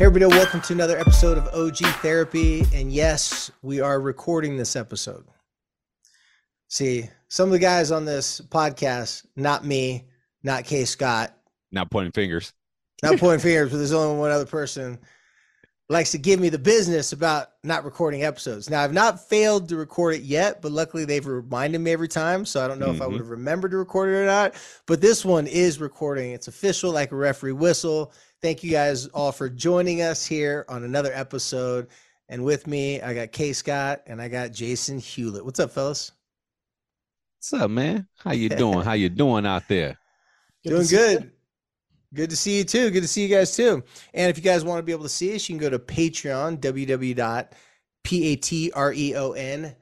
Hey, everybody, welcome to another episode of OG Therapy. And yes, we are recording this episode. See, some of the guys on this podcast, not me, not Kay Scott, Not pointing fingers. not pointing fingers, but there's only one other person likes to give me the business about not recording episodes. Now, I've not failed to record it yet, but luckily they've reminded me every time. So I don't know if I Mhm. would have remembered to record it or not. But this one is recording. It's official, like a referee whistle. Thank you guys all for joining us here on another episode. And with me, I got Kay Scott and I got Jason Hewlett. What's up, fellas? What's up, man? How you doing? How you doing out there? Doing good. Good to see you too. Good to see you guys too. And if you guys want to be able to see us, you can go to Patreon, www.patreon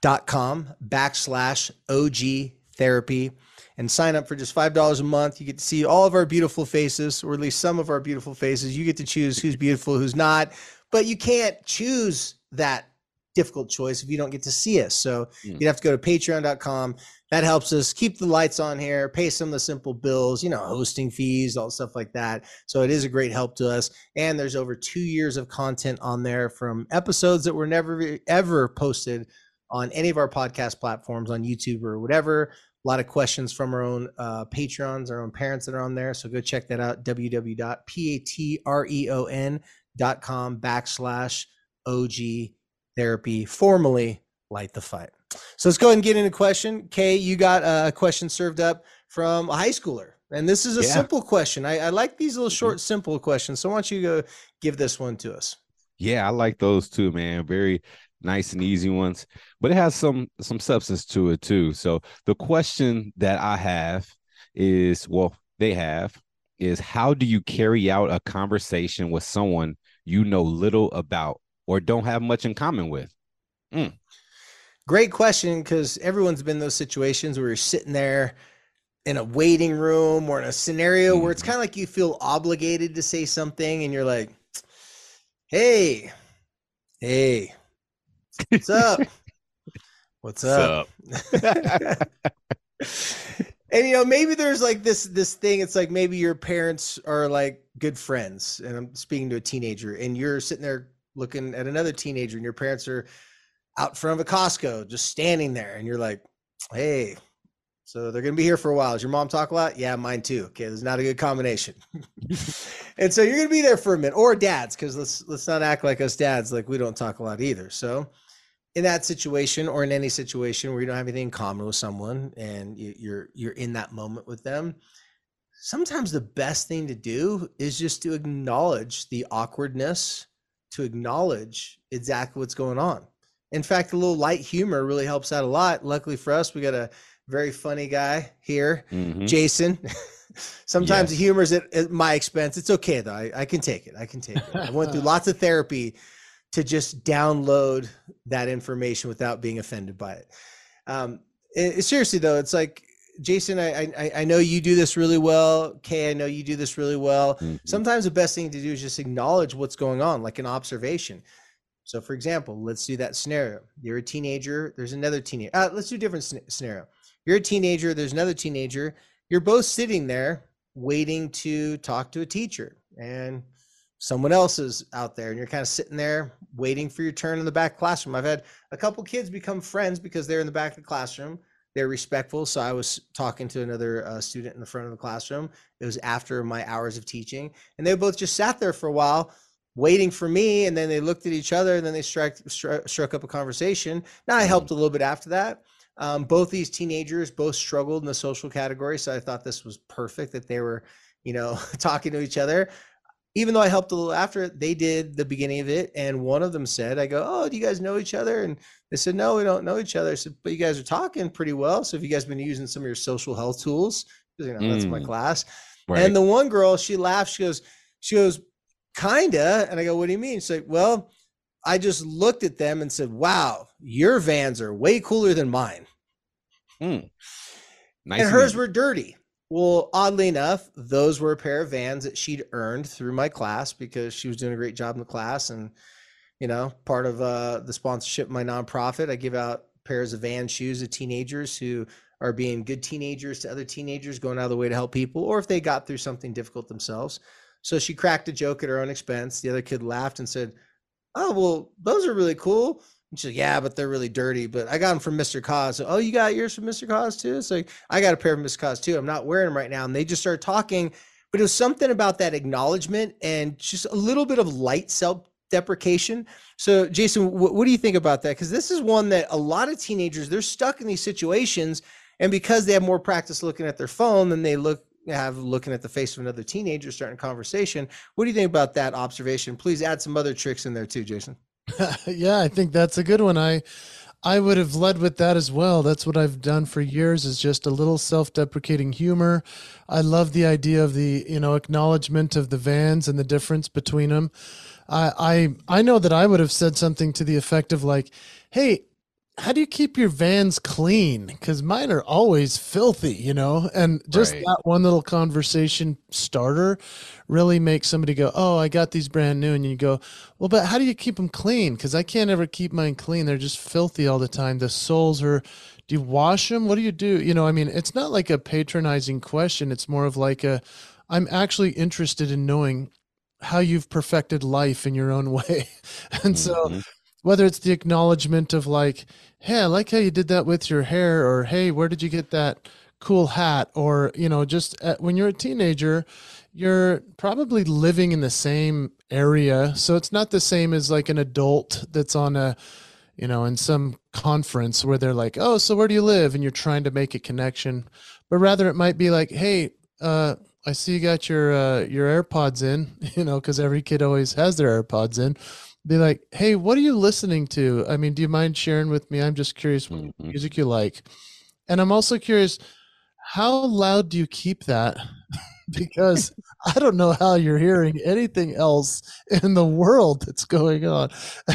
dot com backslash OG therapy and sign up for just $5 a month. You get to see all of our beautiful faces, or at least some of our beautiful faces. You get to choose who's beautiful, who's not, but you can't choose that difficult choice if you don't get to see us. So Mm. you'd have to go to patreon.com that helps us keep the lights on here, pay some of the simple bills, you know, hosting fees, all stuff like that. So it is a great help to us. And there's over two years of content on there from episodes that were never ever posted on any of our podcast platforms on YouTube or whatever. A lot of questions from our own uh, patrons, our own parents that are on there. So go check that out. www.patreon.com backslash OG therapy, formerly light the fight. So let's go ahead and get into question. Kay, you got a question served up from a high schooler. And this is a Yeah. simple question. I, I like these little Mhm. short, simple questions. So why don't you go give this one to us? Yeah, I like those too, man. Very nice and easy ones, but it has some some substance to it too. So the question that I have is, well, they have is how do you carry out a conversation with someone you know little about or don't have much in common with? Great question because everyone's been in those situations where you're sitting there in a waiting room or in a scenario where it's Mhm. kind of like you feel obligated to say something and you're like, hey, hey, what's up? What's up? and you know maybe there's like this this thing it's like maybe your parents are like good friends and i'm speaking to a teenager and you're sitting there looking at another teenager and your parents are out front of a costco just standing there and you're like hey so they're going to be here for a while. Does your mom talk a lot? Yeah mine too. Okay there's not a good combination. And so you're going to be there for a minute or dads because let's let's not act like us dads like we don't talk a lot either so in that situation or in any situation where you don't have anything in common with someone and you- you're you're in that moment with them sometimes the best thing to do is just to acknowledge the awkwardness to acknowledge exactly what's going on. In fact a little light humor really helps out a lot. Luckily for us we got a very funny guy here Mhm. jason. Sometimes Yes. the humor is at, at my expense. It's okay though. I, I can take it. I can take it. I went through lots of therapy to just download that information without being offended by it. Um it- seriously though it's like jason I, I i know you do this really well. Kay i know you do this really well. Mhm. sometimes the best thing to do is just acknowledge what's going on like an observation. So for example let's do that scenario. You're a teenager there's another teenager uh, let's do a different scen- scenario. You're a teenager there's another teenager. You're both sitting there waiting to talk to a teacher and someone else is out there and you're kind of sitting there waiting for your turn in the back classroom. I've had a couple kids become friends because they're in the back of the classroom. They're respectful so i was talking to another uh, student in the front of the classroom. It was after my hours of teaching and they both just sat there for a while waiting for me and then they looked at each other and then they struck struck, struck up a conversation. Now i helped a little bit after that. Um, both these teenagers both struggled in the social category so i thought this was perfect that they were you know talking to each other even though i helped a little after it they did the beginning of it and one of them said i go oh do you guys know each other and they said no we don't know each other i said but you guys are talking pretty well so have you guys been using some of your social health tools you know that's my Mm. class Right. and the one girl, she laughed. She goes, she goes, kinda. And I go, what do you mean? She's like, well, I just looked at them and said, wow, your vans are way cooler than mine. Mm. Nice and hers were dirty. Well, oddly enough, those were a pair of vans that she'd earned through my class because she was doing a great job in the class. And, you know, part of uh, the sponsorship of my nonprofit, I give out pairs of van shoes to teenagers who are being good teenagers to other teenagers, going out of the way to help people, or if they got through something difficult themselves. So she cracked a joke at her own expense. The other kid laughed and said, Oh, well, those are really cool. And she's like, Yeah, but they're really dirty. But I got them from Mr. Koz. So, oh, you got yours from Mr. Koz too? So I got a pair from Mr. Koz too. I'm not wearing them right now. And they just started talking. But it was something about that acknowledgement and just a little bit of light self deprecation. So, Jason, wh- what do you think about that? Because this is one that a lot of teenagers, they're stuck in these situations. And because they have more practice looking at their phone than they look have looking at the face of another teenager starting a conversation. What do you think about that observation? Please add some other tricks in there too, Jason. yeah, I think that's a good one. I I would have led with that as well. That's what I've done for years is just a little self-deprecating humor. I love the idea of the, you know, acknowledgement of the vans and the difference between them. I I I know that I would have said something to the effect of like, "Hey, how do you keep your vans clean? Because mine are always filthy, you know? And just Right. that one little conversation starter really makes somebody go, Oh, I got these brand new. And you go, Well, but how do you keep them clean? Because I can't ever keep mine clean. They're just filthy all the time. The soles are, do you wash them? What do you do? You know, I mean, it's not like a patronizing question. It's more of like a, I'm actually interested in knowing how you've perfected life in your own way. and so, Mhm. Whether it's the acknowledgement of like, hey, I like how you did that with your hair, or hey, where did you get that cool hat? Or, you know, just uh when you're a teenager, you're probably living in the same area. So it's not the same as like an adult that's on a, you know, in some conference where they're like, oh, so where do you live? And you're trying to make a connection. But rather it might be like, hey, uh, I see you got your uh, your AirPods in, you know, because every kid always has their AirPods in be like, hey, what are you listening to? I mean, do you mind sharing with me? I'm just curious what Mhm. music you like. And I'm also curious, how loud do you keep that? because I don't know how you're hearing anything else in the world that's going on.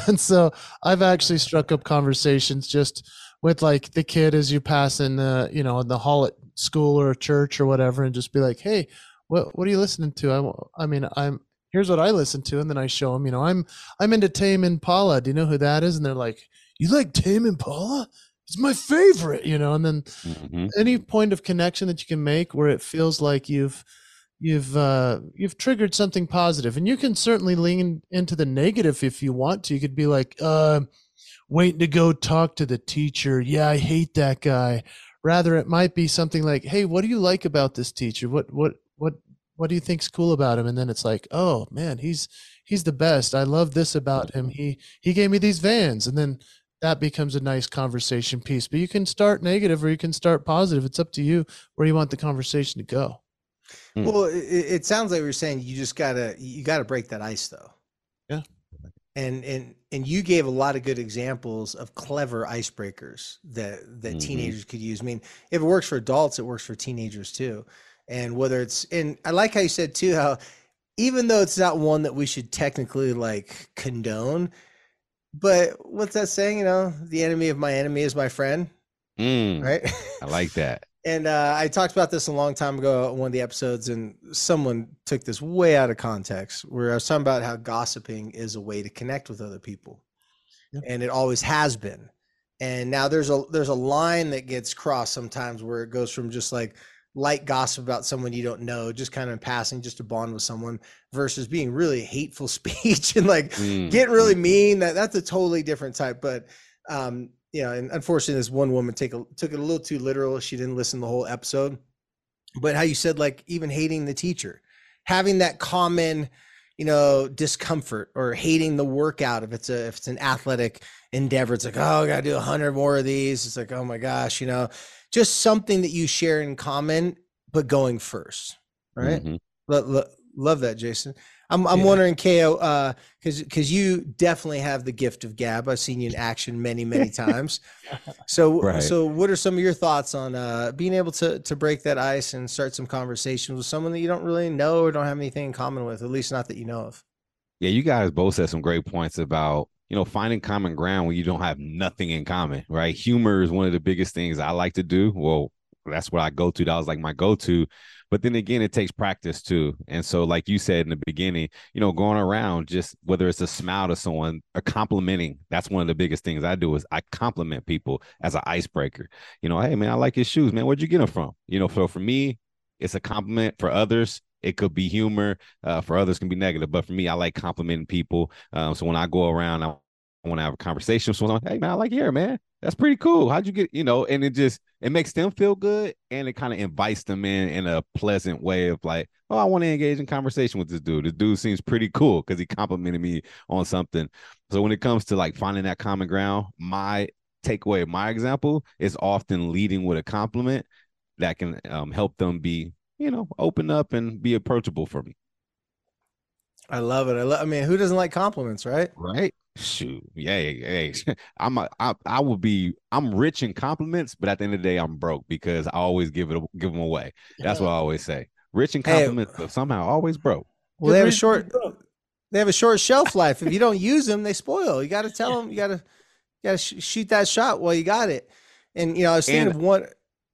And so I've actually struck up conversations just with like the kid as you pass in the, you know, in the hall at school or church or whatever, and just be like, hey, what what are you listening to? I, I mean, I'm here's what I listen to, and then I show them. You know, I'm I'm into Tame Impala. Do you know who that is? And they're like, you like Tame Impala? It's my favorite. You know, and then Mhm. any point of connection that you can make where it feels like you've you've uh you've triggered something positive and you can certainly lean into the negative if you want to you could be like uh waiting to go talk to the teacher yeah i hate that guy rather it might be something like hey what do you like about this teacher what what what what do you think's cool about him and then it's like oh man he's he's the best i love this about him he he gave me these vans and then that becomes a nice conversation piece but you can start negative or you can start positive it's up to you where you want the conversation to go Hmm. Well, it, it sounds like we are saying you just gotta you gotta break that ice though. Yeah. And and and you gave a lot of good examples of clever icebreakers that that Mhm. teenagers could use. I mean, if it works for adults, it works for teenagers too. And whether it's and I like how you said too how even though it's not one that we should technically like condone, but what's that saying? You know, the enemy of my enemy is my friend, Mm, right? I like that. And uh, I talked about this a long time ago on one of the episodes, and someone took this way out of context. Where I was talking about how gossiping is a way to connect with other people, Yep. and it always has been. And now there's a there's a line that gets crossed sometimes where it goes from just like light gossip about someone you don't know, just kind of in passing, just to bond with someone, versus being really hateful speech and like Mm, getting really mm. mean that that's a totally different type but um you know and unfortunately this one woman take a, took it a little too literal she didn't listen the whole episode. But how you said like even hating the teacher having that common you know discomfort or hating the workout if it's a if it's an athletic endeavor it's like oh i gotta do a hundred more of these. It's like oh my gosh you know just something that you share in common but going first right Mhm. Lo- lo- love that, Jason. I'm I'm Yeah. wondering, Ko, uh, because because you definitely have the gift of gab. I've seen you in action many many times. So Right. so what are some of your thoughts on uh, being able to to break that ice and start some conversations with someone that you don't really know or don't have anything in common with, at least not that you know of? Yeah, you guys both said some great points about you know finding common ground when you don't have nothing in common, right? Humor is one of the biggest things I like to do. Well, that's what I go to. That was like my go to. But then again, it takes practice too. And so, like you said in the beginning, you know, going around just whether it's a smile to someone or complimenting, that's one of the biggest things I do is I compliment people as an icebreaker. You know, hey man, I like your shoes, man. Where'd you get them from? You know, so for me, it's a compliment. For others, it could be humor. Uh, for others, can be negative. But for me, I like complimenting people. Um, so when I go around, I want to have a conversation with someone. Hey man, I like your hair, man. That's pretty cool. How'd you get? You know, and it just it makes them feel good, and it kind of invites them in in a pleasant way of like, oh, I want to engage in conversation with this dude. This dude seems pretty cool because he complimented me on something. So when it comes to like finding that common ground, my takeaway, my example is often leading with a compliment that can um, help them be, you know, open up and be approachable for me. I love it. I love. I mean, who doesn't like compliments, right? Right. Shoot, yeah, yeah. I'm a, I, I will be. I'm rich in compliments, but at the end of the day, I'm broke because I always give it give them away. That's what I always say. Rich in compliments, hey, but somehow always broke. Well, they have a short. They have a short shelf life. if you don't use them, they spoil. You got to tell them. You got to, you got to sh- shoot that shot while you got it. And you know, I was thinking and, of one.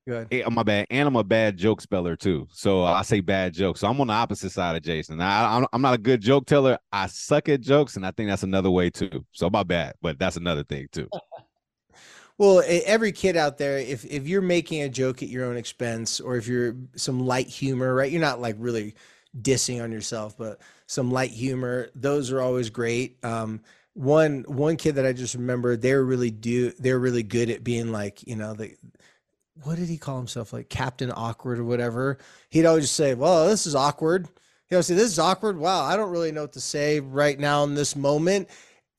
Good. Hey, my bad. And I'm a bad joke speller too. So I say bad jokes. So I'm on the opposite side of Jason. I, I'm not a good joke teller. I suck at jokes, and I think that's another way too. So my bad, but that's another thing too. Well, every kid out there, if if you're making a joke at your own expense, or if you're some light humor, right? You're not like really dissing on yourself, but some light humor. Those are always great. Um, one one kid that I just remember, they're really do they're really good at being like you know the what did he call himself? Like Captain Awkward or whatever. He'd always just say, Well, this is awkward. He always say, This is awkward. Wow, I don't really know what to say right now in this moment.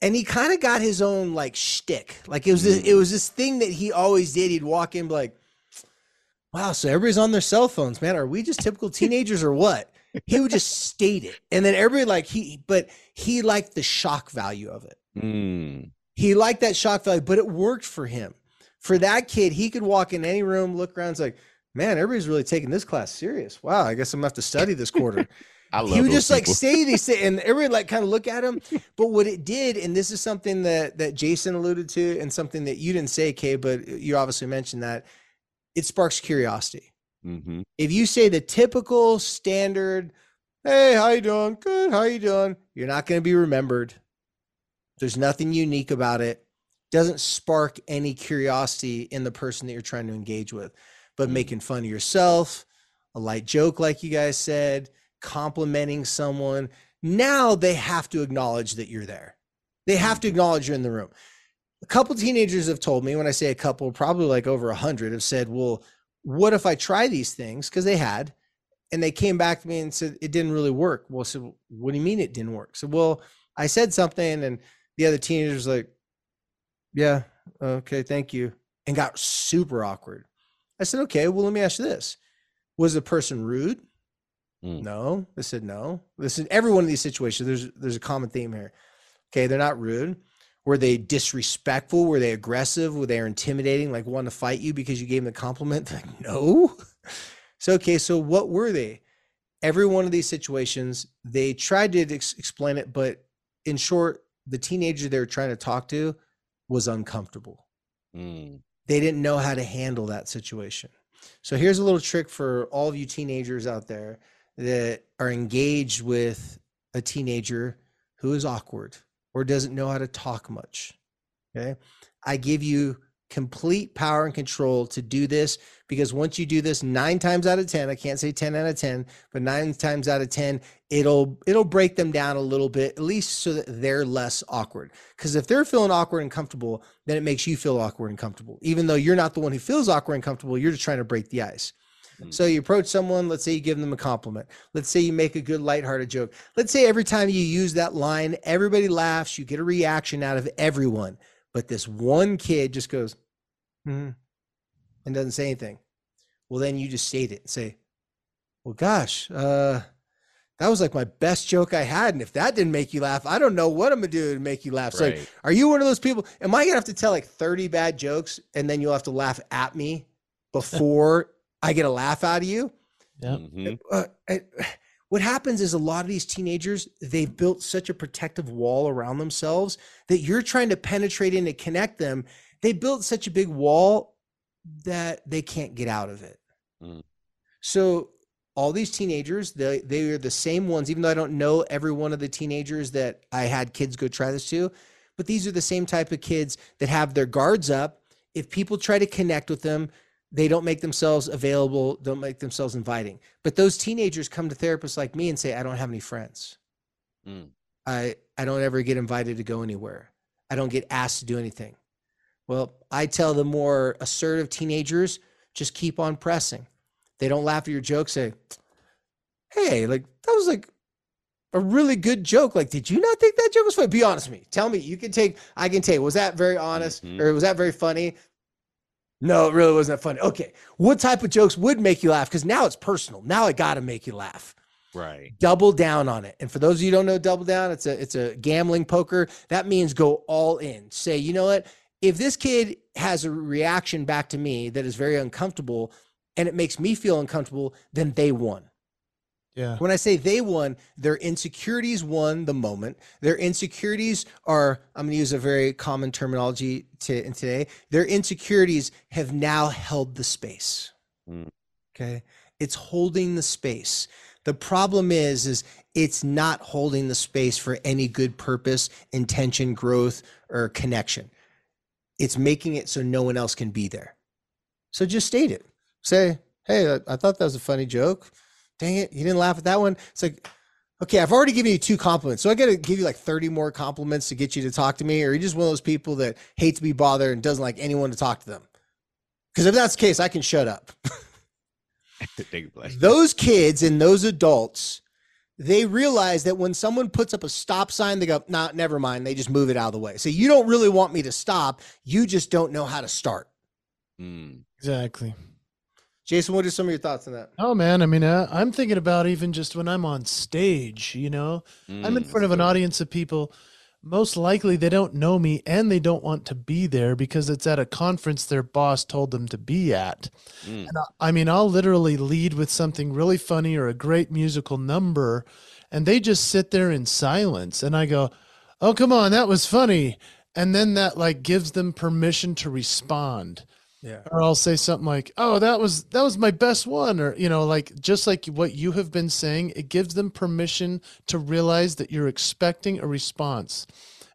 And he kind of got his own like shtick. Like it was this, it was this thing that he always did. He'd walk in like, Wow, so everybody's on their cell phones, man. Are we just typical teenagers or what? He would just state it. And then everybody like he but he liked the shock value of it. Mm. He liked that shock value, but it worked for him for that kid, he could walk in any room, look around, it's like, man, everybody's really taking this class serious. Wow, I guess I'm gonna have to study this quarter. I love he would just people. like say these things, and everybody like kind of look at him. But what it did, and this is something that that Jason alluded to, and something that you didn't say, Kay, but you obviously mentioned that it sparks curiosity. Mm-hmm. If you say the typical standard, "Hey, how you doing? Good. How you doing?" You're not going to be remembered. There's nothing unique about it doesn't spark any curiosity in the person that you're trying to engage with. But mm. making fun of yourself, a light joke, like you guys said, complimenting someone, now they have to acknowledge that you're there. They have to mm-hmm. acknowledge you're in the room. A couple teenagers have told me, when I say a couple, probably like over a hundred, have said, Well, what if I try these things? Because they had, and they came back to me and said it didn't really work. Well, so what do you mean it didn't work? So, well, I said something, and the other teenagers like, yeah. Okay. Thank you. And got super awkward. I said, okay, well, let me ask you this. Was the person rude? Mm. No. They said no. Listen, every one of these situations, there's there's a common theme here. Okay, they're not rude. Were they disrespectful? Were they aggressive? Were they intimidating, like wanting to fight you because you gave them a compliment? Like, no. So okay, so what were they? Every one of these situations, they tried to ex- explain it, but in short, the teenager they were trying to talk to was uncomfortable. Mm. They didn't know how to handle that situation. So here's a little trick for all of you teenagers out there that are engaged with a teenager who is awkward or doesn't know how to talk much. Okay. I give you complete power and control to do this because once you do this 9 times out of 10 I can't say 10 out of 10 but 9 times out of 10 it'll it'll break them down a little bit at least so that they're less awkward cuz if they're feeling awkward and comfortable then it makes you feel awkward and comfortable even though you're not the one who feels awkward and comfortable you're just trying to break the ice mm. so you approach someone, let's say you give them a compliment. Let's say you make a good lighthearted joke. Let's say every time you use that line, everybody laughs, you get a reaction out of everyone. But this one kid just goes, mm-hmm, and doesn't say anything. Well, then you just state it and say, well, gosh, uh, that was like my best joke I had. And if that didn't make you laugh, I don't know what I'm gonna do to make you laugh. So, right. like, are you one of those people? Am I gonna have to tell like 30 bad jokes and then you'll have to laugh at me before I get a laugh out of you? Yeah. Mm-hmm. Uh, what happens is a lot of these teenagers they've built such a protective wall around themselves that you're trying to penetrate in to connect them. They built such a big wall that they can't get out of it. Mm. so all these teenagers they, they are the same ones even though i don't know every one of the teenagers that i had kids go try this to but these are the same type of kids that have their guards up. If people try to connect with them they don't make themselves available don't make themselves inviting. But those teenagers come to therapists like me and say i don't have any friends. Mm. i i don't ever get invited to go anywhere. I don't get asked to do anything. Well i tell the more assertive teenagers just keep on pressing. They don't laugh at your joke say hey like that was like a really good joke. Like did you not think that joke was funny? Be honest with me. Tell me you can take i can take was that very honest Mhm. or was that very funny no, it really wasn't that funny. Okay. What type of jokes would make you laugh? Because now it's personal. Now I gotta make you laugh. Right. Double down on it. And for those of you who don't know double down, it's a it's a gambling poker. That means go all in. Say, you know what? If this kid has a reaction back to me that is very uncomfortable and it makes me feel uncomfortable, then they won. Yeah. When I say they won, their insecurities won the moment. Their insecurities are, I'm going to use a very common terminology to, in today. Their insecurities have now held the space. Mm. Okay. It's holding the space. The problem is, is it's not holding the space for any good purpose, intention, growth, or connection. It's making it so no one else can be there. So just state it. Say, hey, I, I thought that was a funny joke dang it, you didn't laugh at that one. It's like, okay, I've already given you two compliments. So I got to give you like 30 more compliments to get you to talk to me. Or you're just one of those people that hates to be bothered and doesn't like anyone to talk to them. Because if that's the case, I can shut up. Take a play. those kids and those adults, they realize that when someone puts up a stop sign, they go, nah, never mind. They just move it out of the way. So you don't really want me to stop. You just don't know how to start. Mm. Exactly. Jason, what are some of your thoughts on that? Oh man, I mean, uh, I'm thinking about even just when I'm on stage. You know, I'm in Mm. front of an audience of people. Most likely, they don't know me and they don't want to be there because it's at a conference their boss told them to be at. Mm. And I, I mean, I'll literally lead with something really funny or a great musical number, and they just sit there in silence. And I go, "Oh, come on, that was funny," and then that like gives them permission to respond Yeah. or I'll say something like, "Oh, that was that was my best one," or you know, like just like what you have been saying, it gives them permission to realize that you're expecting a response.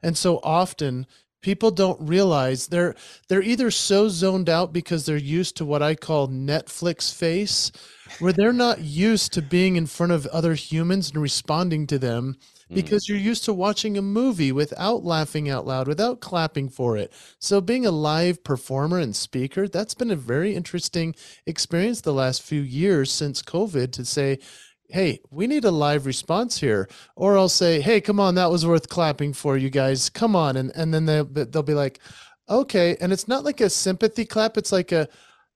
And so often people don't realize they're they're either so zoned out because they're used to what I call Netflix face, where they're not used to being in front of other humans and responding to them because you're used to watching a movie without laughing out loud, without clapping for it. So being a live performer and speaker, that's been a very interesting experience the last few years since COVID to say, hey, we need a live response here. Or I'll say, hey, come on, that was worth clapping for you guys. Come on. And and then they'll they'll be like, okay. And it's not like a sympathy clap, it's like a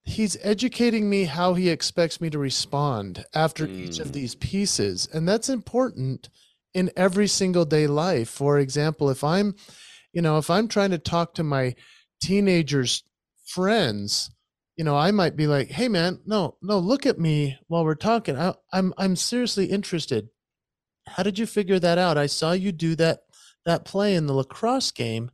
he's educating me how he expects me to respond after each of Mm. these pieces. And that's important in every single day life. For example, if I'm, you know, if I'm trying to talk to my teenagers' friends, you know, I might be like, "Hey, man, no, no, look at me while we're talking. I, I'm, I'm seriously interested. How did you figure that out? I saw you do that, that play in the lacrosse game.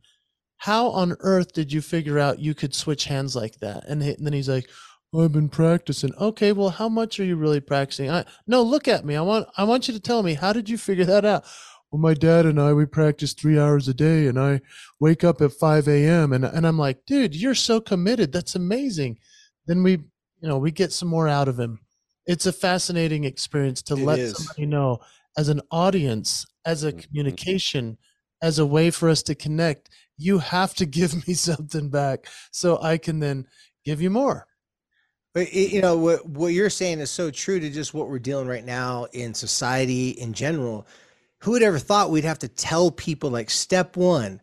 How on earth did you figure out you could switch hands like that?" And, he, and then he's like, "Oh, "I've been practicing." Okay, well, how much are you really practicing? I, no, look at me. I want, I want you to tell me how did you figure that out? Well, my dad and I, we practice three hours a day, and I wake up at 5 a.m. And, and I'm like, dude, you're so committed. That's amazing. Then we, you know, we get some more out of him. It's a fascinating experience to It let is. somebody know as an audience, as a Mhm. communication, as a way for us to connect. You have to give me something back so I can then give you more. But it, you know what what you're saying is so true to just what we're dealing right now in society in general. Who would ever thought we'd have to tell people like step one,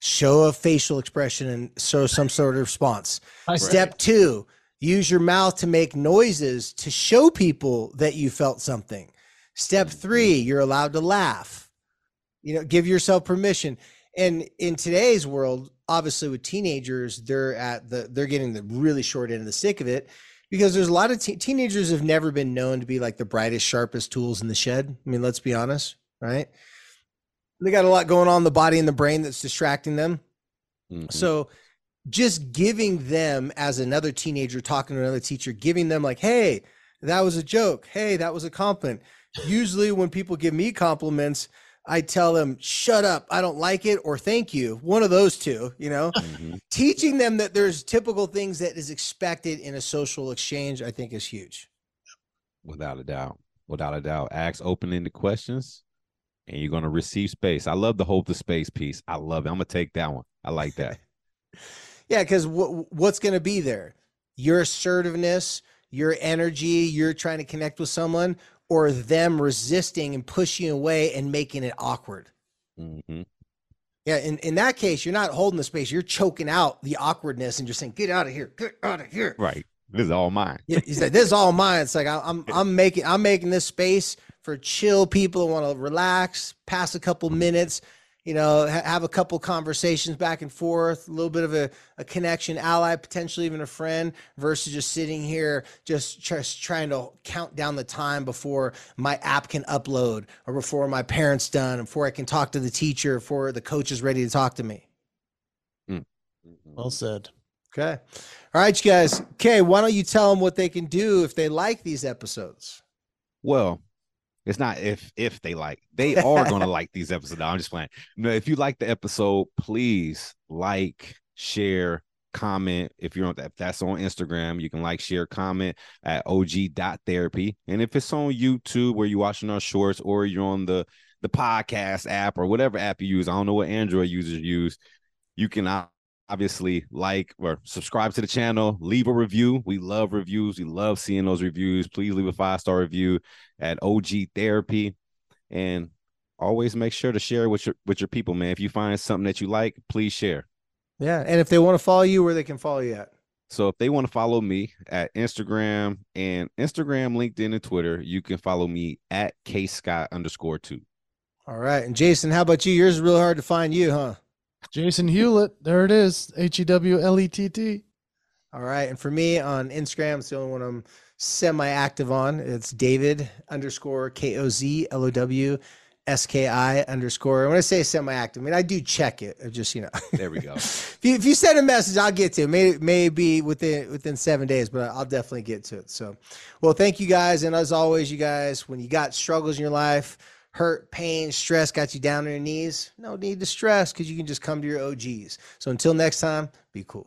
show a facial expression and show some sort of response. Step two, use your mouth to make noises to show people that you felt something. Step three, mm-hmm. you're allowed to laugh. You know, give yourself permission. And in today's world, obviously with teenagers, they're at the they're getting the really short end of the stick of it because there's a lot of te- teenagers have never been known to be like the brightest, sharpest tools in the shed. I mean, let's be honest, right? They got a lot going on in the body and the brain that's distracting them. Mhm. So just giving them as another teenager talking to another teacher, giving them like, hey, that was a joke. Hey, that was a compliment. Usually when people give me compliments, I tell them, shut up, I don't like it, or thank you. One of those two, you know, Mhm. teaching them that there's typical things that is expected in a social exchange, I think is huge. Without a doubt. Without a doubt. Ask open ended questions and you're going to receive space. I love the hold the space piece. I love it. I'm going to take that one. I like that. Yeah, because what what's going to be there? Your assertiveness, your energy, you're trying to connect with someone, or them resisting and pushing away and making it awkward. hmm Yeah, in, in that case, you're not holding the space. You're choking out the awkwardness and just saying, "Get out of here! Get out of here!" Right. This is all mine. Yeah, He's like, "This is all mine." It's like I- I'm I'm making I'm making this space for chill people who want to relax, pass a couple minutes, you know, ha- have a couple conversations back and forth, a little bit of a, a connection, ally, potentially even a friend, versus just sitting here just just trying to count down the time before my app can upload or before my parents done, before I can talk to the teacher, before the coach is ready to talk to me. Hmm. Mm-hmm. Well said. Okay. All right, you guys. Okay, why don't you tell them what they can do if they like these episodes? Well, it's not if if they like they are gonna like these episodes. No, I'm just playing. No, if you like the episode, please like, share, comment. If you're on if that's on Instagram, you can like, share, comment at og.therapy. And if it's on YouTube where you're watching our shorts or you're on the the podcast app or whatever app you use, I don't know what Android users use, you can obviously like or subscribe to the channel, leave a review. We love reviews. We love seeing those reviews. Please leave a five star review at OG Therapy, and always make sure to share with your with your people, man. If you find something that you like, please share. Yeah. And if they want to follow you, where they can follow you at? So if they want to follow me at Instagram and Instagram, LinkedIn, and Twitter, you can follow me at K Scott underscore two. All right. And Jason, how about you? Yours is really hard to find you, huh? Jason Hewlett. There it is. H E W L E T T. All right. And for me on Instagram, it's the only one I'm semi active on. It's David underscore K O Z L O W S K I underscore. When I say semi active, I mean, I do check it. I just, you know, There we go. if, you, if you send a message, I'll get to it. May, maybe within, within seven days, but I'll definitely get to it. So, well, thank you guys. And as always, you guys, when you got struggles in your life, hurt, pain, stress got you down on your knees, no need to stress because you can just come to your OGs. So until next time, be cool.